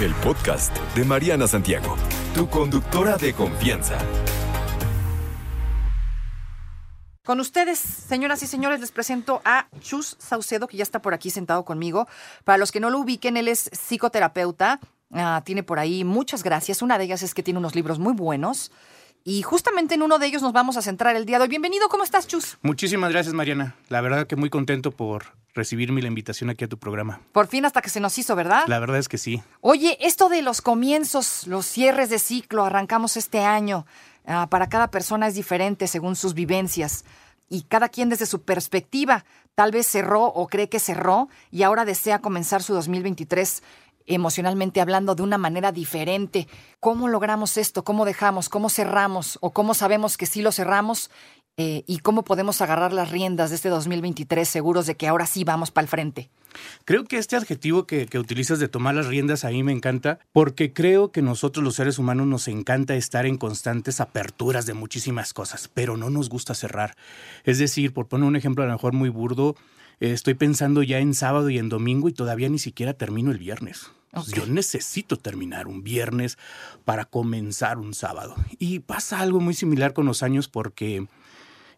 el podcast de Mariana Santiago, tu conductora de confianza. Con ustedes, señoras y señores, les presento a Chus Saucedo, que ya está por aquí sentado conmigo. Para los que no lo ubiquen, él es psicoterapeuta, ah, tiene por ahí muchas gracias. Una de ellas es que tiene unos libros muy buenos. Y justamente en uno de ellos nos vamos a centrar el día de hoy. Bienvenido, ¿cómo estás, Chus? Muchísimas gracias, Mariana. La verdad que muy contento por recibirme la invitación aquí a tu programa. Por fin hasta que se nos hizo, ¿verdad? La verdad es que sí. Oye, esto de los comienzos, los cierres de ciclo, arrancamos este año. Ah, para cada persona es diferente según sus vivencias y cada quien desde su perspectiva tal vez cerró o cree que cerró y ahora desea comenzar su 2023 emocionalmente hablando de una manera diferente. ¿Cómo logramos esto? ¿Cómo dejamos? ¿Cómo cerramos? ¿O cómo sabemos que sí lo cerramos? Eh, ¿Y cómo podemos agarrar las riendas de este 2023 seguros de que ahora sí vamos para el frente? Creo que este adjetivo que, utilizas de tomar las riendas a mí me encanta porque creo que nosotros los seres humanos nos encanta estar en constantes aperturas de muchísimas cosas, pero no nos gusta cerrar. Es decir, por poner un ejemplo a lo mejor muy burdo, eh, estoy pensando ya en sábado y en domingo y todavía ni siquiera termino el viernes. Yo necesito terminar un viernes para comenzar un sábado. Y pasa algo muy similar con los años porque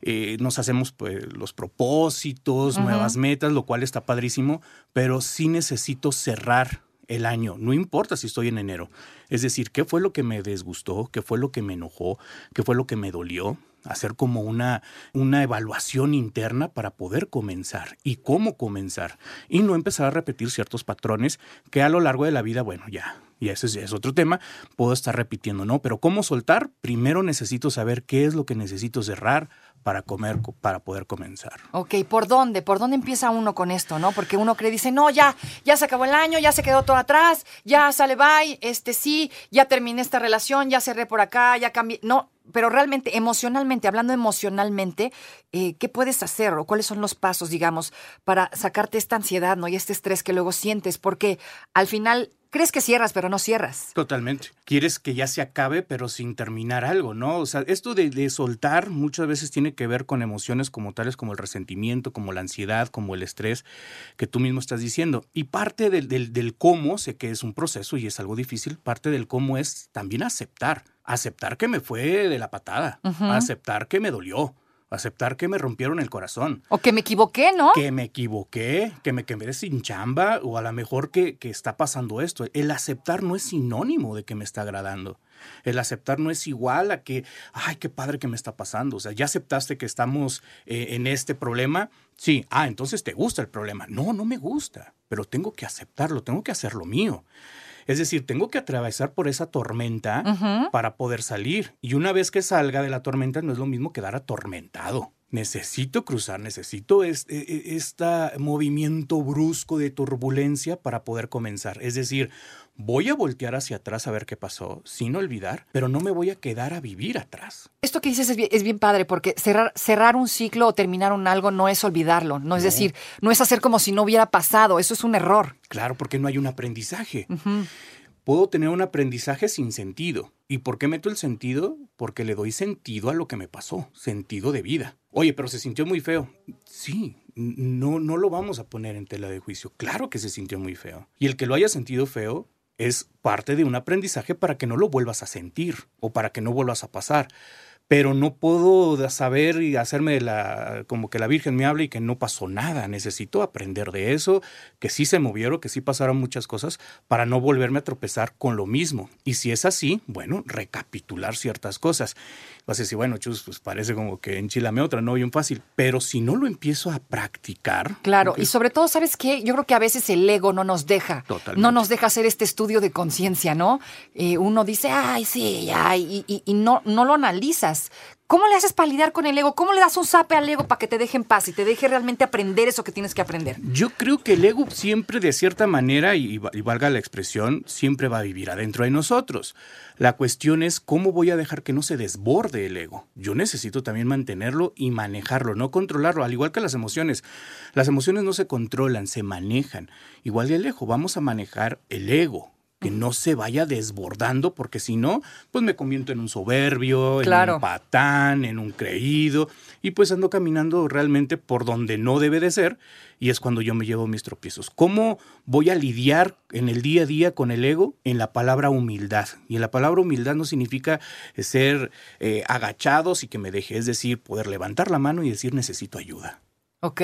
eh, nos hacemos pues, los propósitos, nuevas metas, lo cual está padrísimo, pero sí necesito cerrar el año, no importa si estoy en enero. Es decir, ¿qué fue lo que me desgustó? ¿Qué fue lo que me enojó? ¿Qué fue lo que me dolió? Hacer como una, una evaluación interna para poder comenzar y cómo comenzar y no empezar a repetir ciertos patrones que a lo largo de la vida, bueno, ya, y ese es, otro tema, puedo estar repitiendo, ¿no? Pero ¿cómo soltar? Primero necesito saber qué es lo que necesito cerrar, para comer, para poder comenzar. Ok, ¿por dónde? ¿Por dónde empieza uno con esto, no? Porque uno cree, dice, no, ya, ya se acabó el año, ya se quedó todo atrás, ya sale bye, este sí, ya terminé esta relación, ya cerré por acá, ya cambié. No, pero realmente, emocionalmente, hablando emocionalmente, eh, ¿qué puedes hacer o cuáles son los pasos, digamos, para sacarte esta ansiedad, ¿no? Y este estrés que luego sientes, porque al final crees que cierras, pero no cierras. Totalmente. Quieres que ya se acabe, pero sin terminar algo, ¿no? O sea, esto de, soltar muchas veces tiene que ver con emociones como tales como el resentimiento, como la ansiedad, como el estrés que tú mismo estás diciendo. Y parte del, del, cómo, sé que es un proceso y es algo difícil, parte del cómo es también aceptar. Aceptar que me fue de la patada, aceptar que me dolió, aceptar que me rompieron el corazón. O que me equivoqué, ¿no? Que me equivoqué, que me quedé sin chamba, o a lo mejor que, que, está pasando esto. El aceptar no es sinónimo de que me está agradando. El aceptar no es igual a que, ay, qué padre que me está pasando. O sea, ya aceptaste que estamos eh, en este problema. Sí, ah, entonces te gusta el problema. No, no me gusta, pero tengo que aceptarlo, tengo que hacer lo mío. Es decir, tengo que atravesar por esa tormenta para poder salir. Y una vez que salga de la tormenta, no es lo mismo quedar atormentado. Necesito cruzar, necesito este, este movimiento brusco de turbulencia para poder comenzar. Es decir, voy a voltear hacia atrás a ver qué pasó, sin olvidar, pero no me voy a quedar a vivir atrás. Esto que dices es bien, padre, porque cerrar, cerrar, un ciclo o terminar un algo no es olvidarlo, no, es decir, no es hacer como si no hubiera pasado, eso es un error. Claro, porque no hay un aprendizaje. Puedo tener un aprendizaje sin sentido. ¿Y por qué meto el sentido? Porque le doy sentido a lo que me pasó, sentido de vida. Oye, pero se sintió muy feo. Sí, no, no lo vamos a poner en tela de juicio. Claro que se sintió muy feo. Y el que lo haya sentido feo es parte de un aprendizaje para que no lo vuelvas a sentir o para que no vuelvas a pasar. Pero no puedo saber y hacerme la, como que la Virgen me hable y que no pasó nada. Necesito aprender de eso, que sí se movieron, que sí pasaron muchas cosas para no volverme a tropezar con lo mismo. Y si es así, bueno, recapitular ciertas cosas vas a decir, bueno, chus, pues parece como que enchilame otra, no bien fácil. Pero si no lo empiezo a practicar. Claro, y sobre todo, ¿sabes qué? Yo creo que a veces el ego no nos deja. No nos deja hacer este estudio de conciencia, ¿no? Eh, uno dice, ay, sí, ay, y, y, no, no lo analizas. ¿Cómo le haces para lidiar con el ego? ¿Cómo le das un zape al ego para que te deje en paz y te deje realmente aprender eso que tienes que aprender? Yo creo que el ego siempre, de cierta manera, y, valga la expresión, siempre va a vivir adentro de nosotros. La cuestión es cómo voy a dejar que no se desborde el ego. Yo necesito también mantenerlo y manejarlo, no controlarlo, al igual que las emociones. Las emociones no se controlan, se manejan. Igual el ego, vamos a manejar el ego que no se vaya desbordando, porque si no, pues me convierto en un soberbio, Claro. en un patán, en un creído, y pues ando caminando realmente por donde no debe de ser, y es cuando yo me llevo mis tropiezos. ¿Cómo voy a lidiar en el día a día con el ego? En la palabra humildad. Y en la palabra humildad no significa eh, ser eh, agachados y que me deje, es decir, poder levantar la mano y decir necesito ayuda Ok.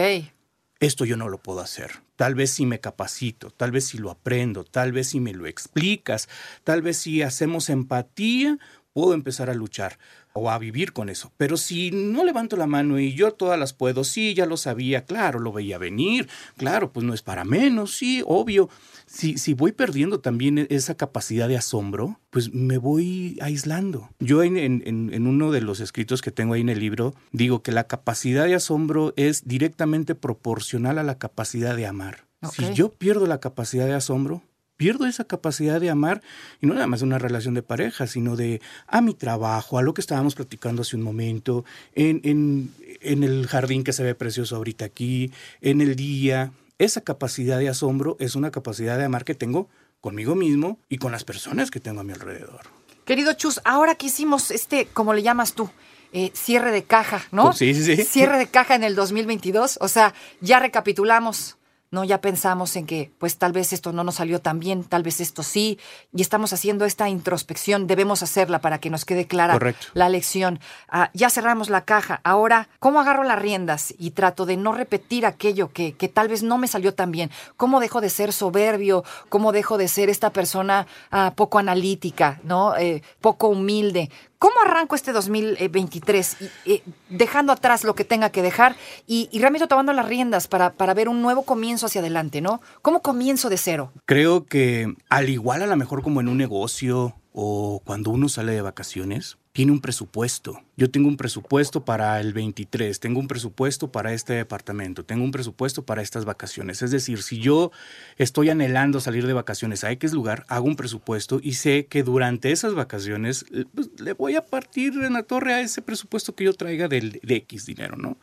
Esto yo no lo puedo hacer. Tal vez si me capacito, tal vez si lo aprendo, tal vez si me lo explicas, tal vez si hacemos empatía, puedo empezar a luchar o a vivir con eso. Pero si no levanto la mano y yo todas las puedo, sí, ya lo sabía, claro, lo veía venir, claro, pues no es para menos, sí, obvio. Si, si voy perdiendo también esa capacidad de asombro, pues me voy aislando. Yo en, en- en- uno de los escritos que tengo ahí en el libro digo que la capacidad de asombro es directamente proporcional a la capacidad de amar. Si yo pierdo la capacidad de asombro, pierdo esa capacidad de amar, y no nada más de una relación de pareja, sino de a mi trabajo, a lo que estábamos platicando hace un momento, en, en- en el jardín que se ve precioso ahorita aquí, en el día. Esa capacidad de asombro es una capacidad de amar que tengo conmigo mismo y con las personas que tengo a mi alrededor. Querido Chus, ahora que hicimos este, como le llamas tú, eh, cierre de caja, ¿no? Sí, sí, sí. Cierre de caja en el 2022. O sea, ya recapitulamos, ¿no? Ya pensamos en que, pues tal vez esto no nos salió tan bien, tal vez esto sí, y estamos haciendo esta introspección. Debemos hacerla para que nos quede clara Correcto. la lección. Ah, ya cerramos la caja. Ahora, ¿cómo agarro las riendas y trato de no repetir aquello que, que tal vez no me salió tan bien? ¿Cómo dejo de ser soberbio? ¿Cómo dejo de ser esta persona ah, poco analítica, ¿no? Eh, poco humilde? ¿Cómo arranco este 2023? Y, eh, dejando atrás lo que tenga que dejar y, y realmente tomando las riendas para, para ver un nuevo comienzo hacia adelante, ¿no? ¿Cómo comienzo de cero? Creo que al igual a lo mejor como en un negocio o cuando uno sale de vacaciones, tiene un presupuesto. Yo tengo un presupuesto para el 23, tengo un presupuesto para este departamento, tengo un presupuesto para estas vacaciones. Es decir, si yo estoy anhelando salir de vacaciones a X lugar, hago un presupuesto y sé que durante esas vacaciones pues, le voy a partir en la torre a ese presupuesto que yo traiga del, de X dinero, ¿no?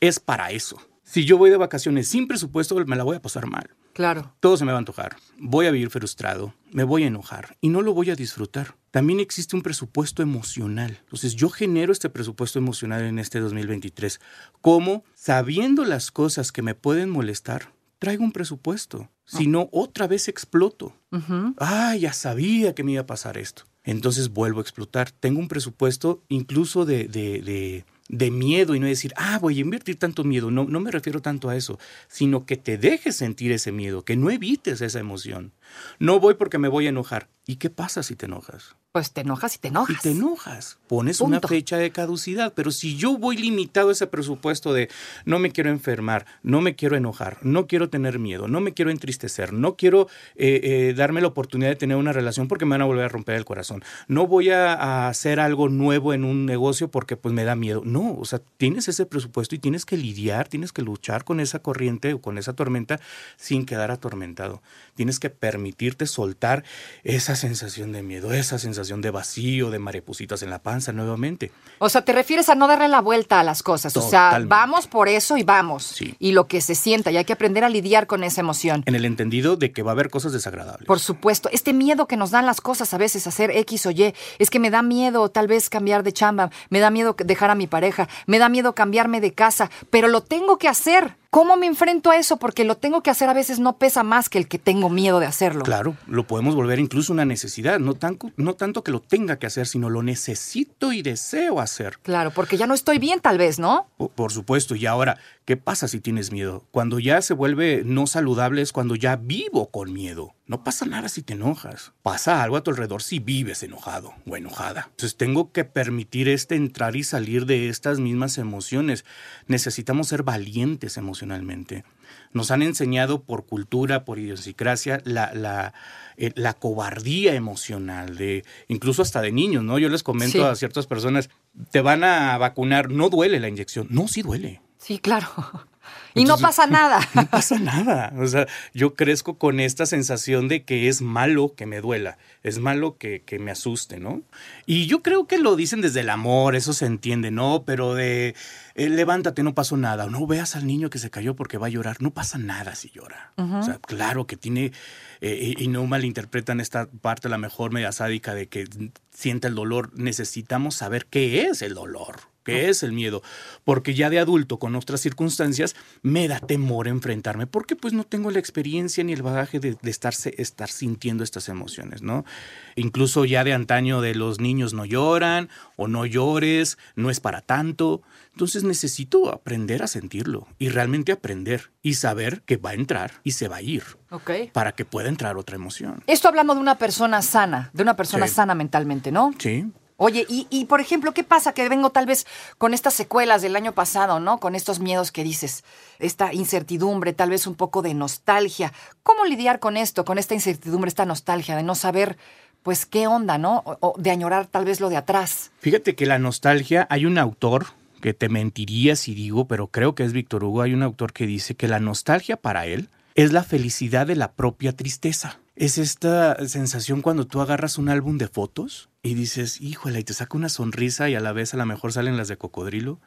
Es para eso. Si yo voy de vacaciones sin presupuesto, me la voy a pasar mal. Claro. Todo se me va a antojar. Voy a vivir frustrado, me voy a enojar y no lo voy a disfrutar. También existe un presupuesto emocional. Entonces yo genero este presupuesto emocional en este 2023. ¿Cómo? Sabiendo las cosas que me pueden molestar, traigo un presupuesto. Si no, otra vez exploto. Ah, ya sabía que me iba a pasar esto. Entonces vuelvo a explotar. Tengo un presupuesto incluso de, de, de, de miedo y no decir, ah, voy a invertir tanto miedo. No, no me refiero tanto a eso, sino que te dejes sentir ese miedo, que no evites esa emoción. No voy porque me voy a enojar. ¿Y qué pasa si te enojas? Pues te enojas y te Y enojas. te enojas, pones una fecha de caducidad, pero si yo voy limitado a ese presupuesto de no me quiero enfermar, no me quiero enojar, no quiero tener miedo, no me quiero entristecer, no quiero eh, eh, darme la oportunidad de tener una relación porque me van a volver a romper el corazón, no voy a, a hacer algo nuevo en un negocio porque pues me da miedo. No, o sea, tienes ese presupuesto y tienes que lidiar, tienes que luchar con esa corriente o con esa tormenta sin quedar atormentado. Tienes que permitirte soltar esa sensación de miedo, esa sensación de vacío, de maripositas en la panza nuevamente. O sea, te refieres a no darle la vuelta a las cosas. O sea, vamos por eso y vamos. Sí. Y lo que se sienta, y hay que aprender a lidiar con esa emoción. En el entendido de que va a haber cosas desagradables. Por supuesto, este miedo que nos dan las cosas a veces, hacer X o Y, es que me da miedo tal vez cambiar de chamba, me da miedo dejar a mi pareja, me da miedo cambiarme de casa, pero lo tengo que hacer. ¿Cómo me enfrento a eso? Porque lo tengo que hacer a veces no pesa más que el que tengo miedo de hacerlo. Claro, lo podemos volver incluso una necesidad, no, tan- no tanto que lo tenga que hacer, sino lo necesito y deseo hacer. Claro, porque ya no estoy bien tal vez, ¿no? Po- Por supuesto, y ahora, ¿qué pasa si tienes miedo? Cuando ya se vuelve no saludable es cuando ya vivo con miedo. No pasa nada si te enojas. Pasa algo a tu alrededor si vives enojado o enojada. Entonces tengo que permitir este entrar y salir de estas mismas emociones. Necesitamos ser valientes emocionalmente. Nos han enseñado por cultura, por idiosincrasia, la, la, eh, la cobardía emocional, de, incluso hasta de niños, ¿no? Yo les comento Sí. a ciertas personas, te van a vacunar, no duele la inyección. No, sí duele. Sí, claro. Y no pasa nada. No pasa nada. O sea, yo crezco con esta sensación de que es malo que me duela, es malo que, que me asuste, ¿no? Y yo creo que lo dicen desde el amor, eso se entiende, ¿no? Pero de eh, levántate, no pasó nada. No veas al niño que se cayó porque va a llorar. No pasa nada si llora. O sea, claro que tiene, eh, y, y no malinterpretan esta parte, la mejor media sádica de que siente el dolor. Necesitamos saber qué es el dolor que es el miedo, porque ya de adulto con otras circunstancias me da temor enfrentarme, porque pues no tengo la experiencia ni el bagaje de, de estarse, estar sintiendo estas emociones, ¿no? Incluso ya de antaño de los niños no lloran o no llores, no es para tanto, entonces necesito aprender a sentirlo y realmente aprender y saber que va a entrar y se va a ir. Ok. Para que pueda entrar otra emoción. Esto hablando de una persona sana, de una persona Sí. sana mentalmente, ¿no? Sí. Oye, y, y, por ejemplo, ¿qué pasa? Que vengo tal vez con estas secuelas del año pasado, ¿no? Con estos miedos que dices, esta incertidumbre, tal vez un poco de nostalgia. ¿Cómo lidiar con esto, con esta incertidumbre, esta nostalgia de no saber, pues, qué onda, ¿no? O, o de añorar tal vez lo de atrás. Fíjate que la nostalgia, hay un autor que te mentiría si digo, pero creo que es Víctor Hugo, hay un autor que dice que la nostalgia para él es la felicidad de la propia tristeza. Es esta sensación cuando tú agarras un álbum de fotos y dices, híjole, y te saca una sonrisa y a la vez a lo mejor salen las de cocodrilo.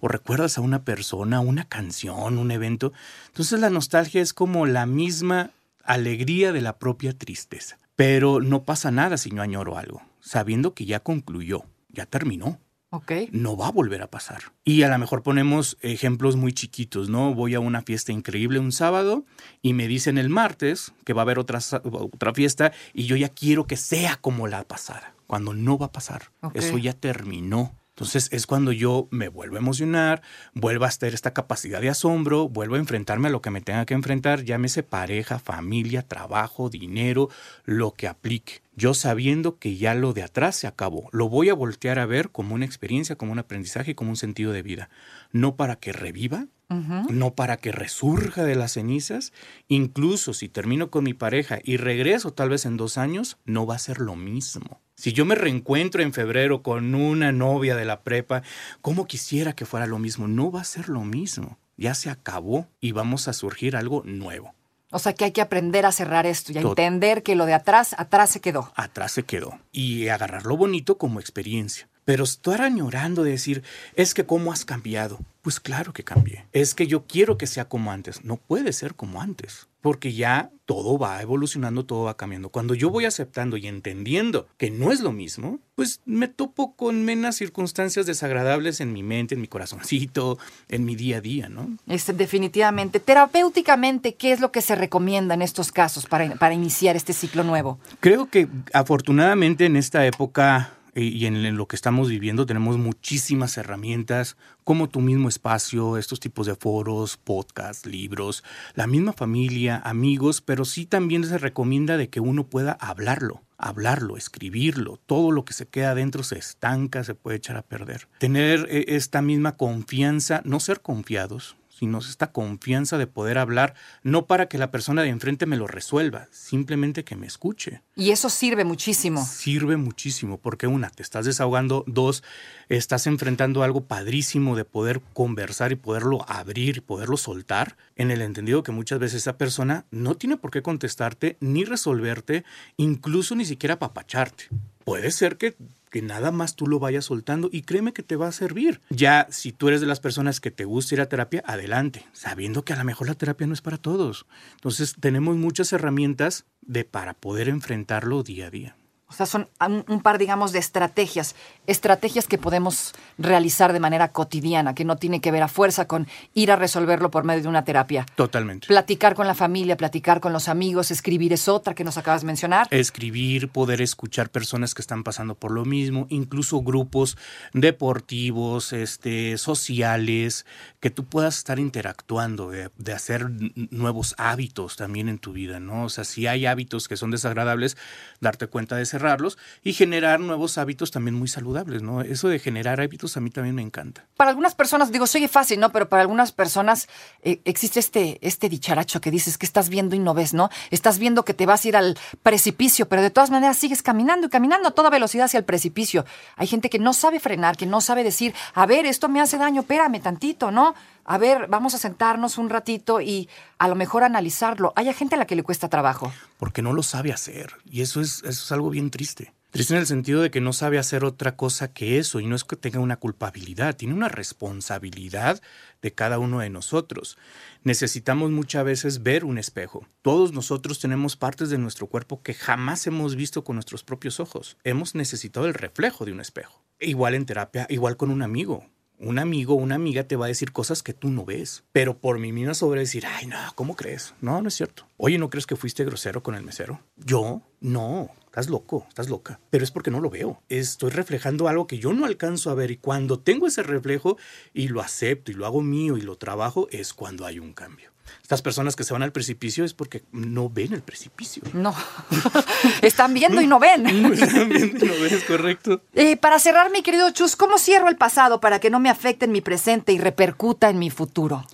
O recuerdas a una persona, una canción, un evento. Entonces la nostalgia es como la misma alegría de la propia tristeza. Pero no pasa nada si yo añoro algo, sabiendo que ya concluyó, ya terminó ¿Ok? no va a volver a pasar. Y a lo mejor ponemos ejemplos muy chiquitos, ¿no? Voy a una fiesta increíble un sábado y me dicen el martes que va a haber otra, otra fiesta y yo ya quiero que sea como la pasada, cuando no va a pasar. Eso ya terminó. Entonces es cuando yo me vuelvo a emocionar, vuelvo a tener esta capacidad de asombro, vuelvo a enfrentarme a lo que me tenga que enfrentar, llámese pareja, familia, trabajo, dinero, lo que aplique. Yo sabiendo que ya lo de atrás se acabó, lo voy a voltear a ver como una experiencia, como un aprendizaje y como un sentido de vida. No para que reviva, no para que resurja de las cenizas. Incluso si termino con mi pareja y regreso tal vez en dos años, no va a ser lo mismo. Si yo me reencuentro en febrero con una novia de la prepa, ¿cómo quisiera que fuera lo mismo? No va a ser lo mismo. Ya se acabó y vamos a surgir algo nuevo. O sea que hay que aprender a cerrar esto y a entender que lo de atrás, atrás se quedó. atrás se quedó. Y agarrar lo bonito como experiencia. Pero estar añorando de decir, es que cómo has cambiado. Pues claro que cambié. Es que yo quiero que sea como antes. No puede ser como antes. Porque ya todo va evolucionando, todo va cambiando. Cuando yo voy aceptando y entendiendo que no es lo mismo, pues me topo con menos circunstancias desagradables en mi mente, en mi corazoncito, en mi día a día, ¿no? Este, definitivamente. Terapéuticamente, ¿qué es lo que se recomienda en estos casos para, para iniciar este ciclo nuevo? Creo que afortunadamente en esta época y en, lo que estamos viviendo tenemos muchísimas herramientas como tu mismo espacio, estos tipos de foros, podcasts, libros, la misma familia, amigos, pero sí también se recomienda de que uno pueda hablarlo, hablarlo, escribirlo, todo lo que se queda adentro se estanca, se puede echar a perder. Tener eh, esta misma confianza, no ser confiados, sino esta confianza de poder hablar, no para que la persona de enfrente me lo resuelva, simplemente que me escuche. Y eso sirve muchísimo. Sirve muchísimo, porque una, te estás desahogando, dos, estás enfrentando algo padrísimo de poder conversar y poderlo abrir y poderlo soltar, en el entendido que muchas veces esa persona no tiene por qué contestarte ni resolverte, incluso ni siquiera apapacharte. Puede ser que que nada más tú lo vayas soltando y créeme que te va a servir. Ya si tú eres de las personas que te gusta ir a terapia, adelante, sabiendo que a lo mejor la terapia no es para todos. Entonces tenemos muchas herramientas de para poder enfrentarlo día a día. O sea, son un, un par, digamos, de estrategias. Estrategias que podemos realizar de manera cotidiana, que no tiene que ver a fuerza con ir a resolverlo por medio de una terapia. Totalmente. Platicar con la familia, platicar con los amigos, escribir es otra que nos acabas de mencionar. Escribir, poder escuchar personas que están pasando por lo mismo, incluso grupos deportivos, este, sociales, que tú puedas estar interactuando, de, de hacer nuevos hábitos también en tu vida, ¿no? O sea, si hay hábitos que son desagradables, darte cuenta de y generar nuevos hábitos también muy saludables, ¿no? Eso de generar hábitos a mí también me encanta. Para algunas personas, digo, se oye fácil, ¿no? Pero para algunas personas eh, existe este, este dicharacho que dices que estás viendo y no ves, ¿no? Estás viendo que te vas a ir al precipicio, pero de todas maneras sigues caminando y caminando a toda velocidad hacia el precipicio. Hay gente que no sabe frenar, que no sabe decir, a ver, esto me hace daño, espérame tantito, ¿no? A ver, vamos a sentarnos un ratito y a lo mejor analizarlo. Hay gente a la que le cuesta trabajo. Porque no lo sabe hacer. Y eso es, eso es algo bien triste. Triste en el sentido de que no sabe hacer otra cosa que eso y no es que tenga una culpabilidad, tiene una responsabilidad de cada uno de nosotros. Necesitamos muchas veces ver un espejo. Todos nosotros tenemos partes de nuestro cuerpo que jamás hemos visto con nuestros propios ojos. Hemos necesitado el reflejo de un espejo. Igual en terapia, igual con un amigo un amigo o una amiga te va a decir cosas que tú no ves. Pero por mi misma sobre decir, ay, no, ¿cómo crees? No, no es cierto. Oye, ¿no crees que fuiste grosero con el mesero? Yo, no. Estás loco, estás loca. Pero es porque no lo veo. Estoy reflejando algo que yo no alcanzo a ver y cuando tengo ese reflejo y lo acepto y lo hago mío y lo trabajo, es cuando hay un cambio. Estas personas que se van al precipicio es porque no ven el precipicio. No, están viendo y no ven. están viendo y no ven, es correcto. Eh, para cerrar, mi querido Chus, ¿cómo cierro el pasado para que no me afecte en mi presente y repercuta en mi futuro?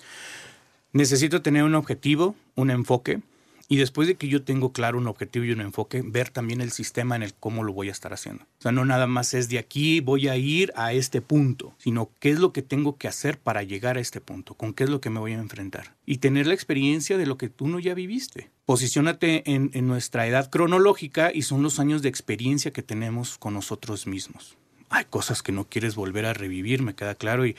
Necesito tener un objetivo, un enfoque, y después de que yo tengo claro un objetivo y un enfoque, ver también el sistema en el cómo lo voy a estar haciendo. O sea, no nada más es de aquí voy a ir a este punto, sino qué es lo que tengo que hacer para llegar a este punto, con qué es lo que me voy a enfrentar. Y tener la experiencia de lo que tú no ya viviste. Posiciónate en, en nuestra edad cronológica y son los años de experiencia que tenemos con nosotros mismos. Hay cosas que no quieres volver a revivir, me queda claro, y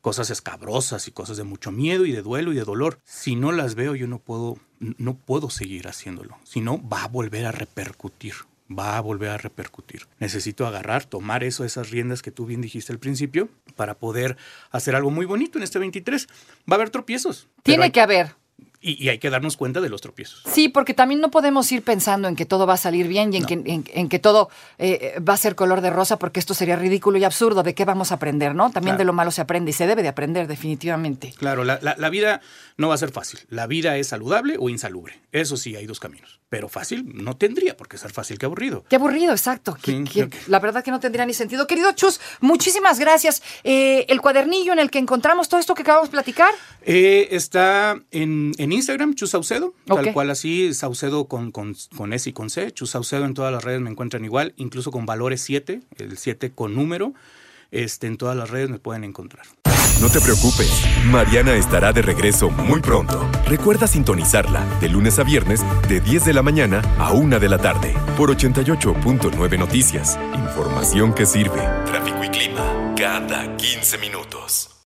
cosas escabrosas y cosas de mucho miedo y de duelo y de dolor. Si no las veo, yo no puedo, no puedo seguir haciéndolo. Si no, va a volver a repercutir. Va a volver a repercutir. Necesito agarrar, tomar eso, esas riendas que tú bien dijiste al principio, para poder hacer algo muy bonito en este 23. Va a haber tropiezos. Tiene que haber. Y, y, hay que darnos cuenta de los tropiezos. Sí, porque también no podemos ir pensando en que todo va a salir bien y en, no. que, en, en que, todo eh, va a ser color de rosa, porque esto sería ridículo y absurdo. ¿De qué vamos a aprender, no? También claro. de lo malo se aprende y se debe de aprender, definitivamente. Claro, la, la, la, vida no va a ser fácil. La vida es saludable o insalubre. Eso sí, hay dos caminos. Pero fácil no tendría por qué ser fácil, qué aburrido. Qué aburrido, exacto. Sí, que, okay. La verdad que no tendría ni sentido. Querido Chus, muchísimas gracias. Eh, el cuadernillo en el que encontramos todo esto que acabamos de platicar. Eh, está en, en Instagram, Chus Saucedo, okay. tal cual así, Saucedo con, con, con, S y con C. Chus Saucedo en todas las redes me encuentran igual, incluso con valores 7, el 7 con número. Este, en todas las redes me pueden encontrar. No te preocupes, Mariana estará de regreso muy pronto. Recuerda sintonizarla de lunes a viernes de 10 de la mañana a 1 de la tarde por 88.9 Noticias. Información que sirve. Tráfico y clima cada 15 minutos.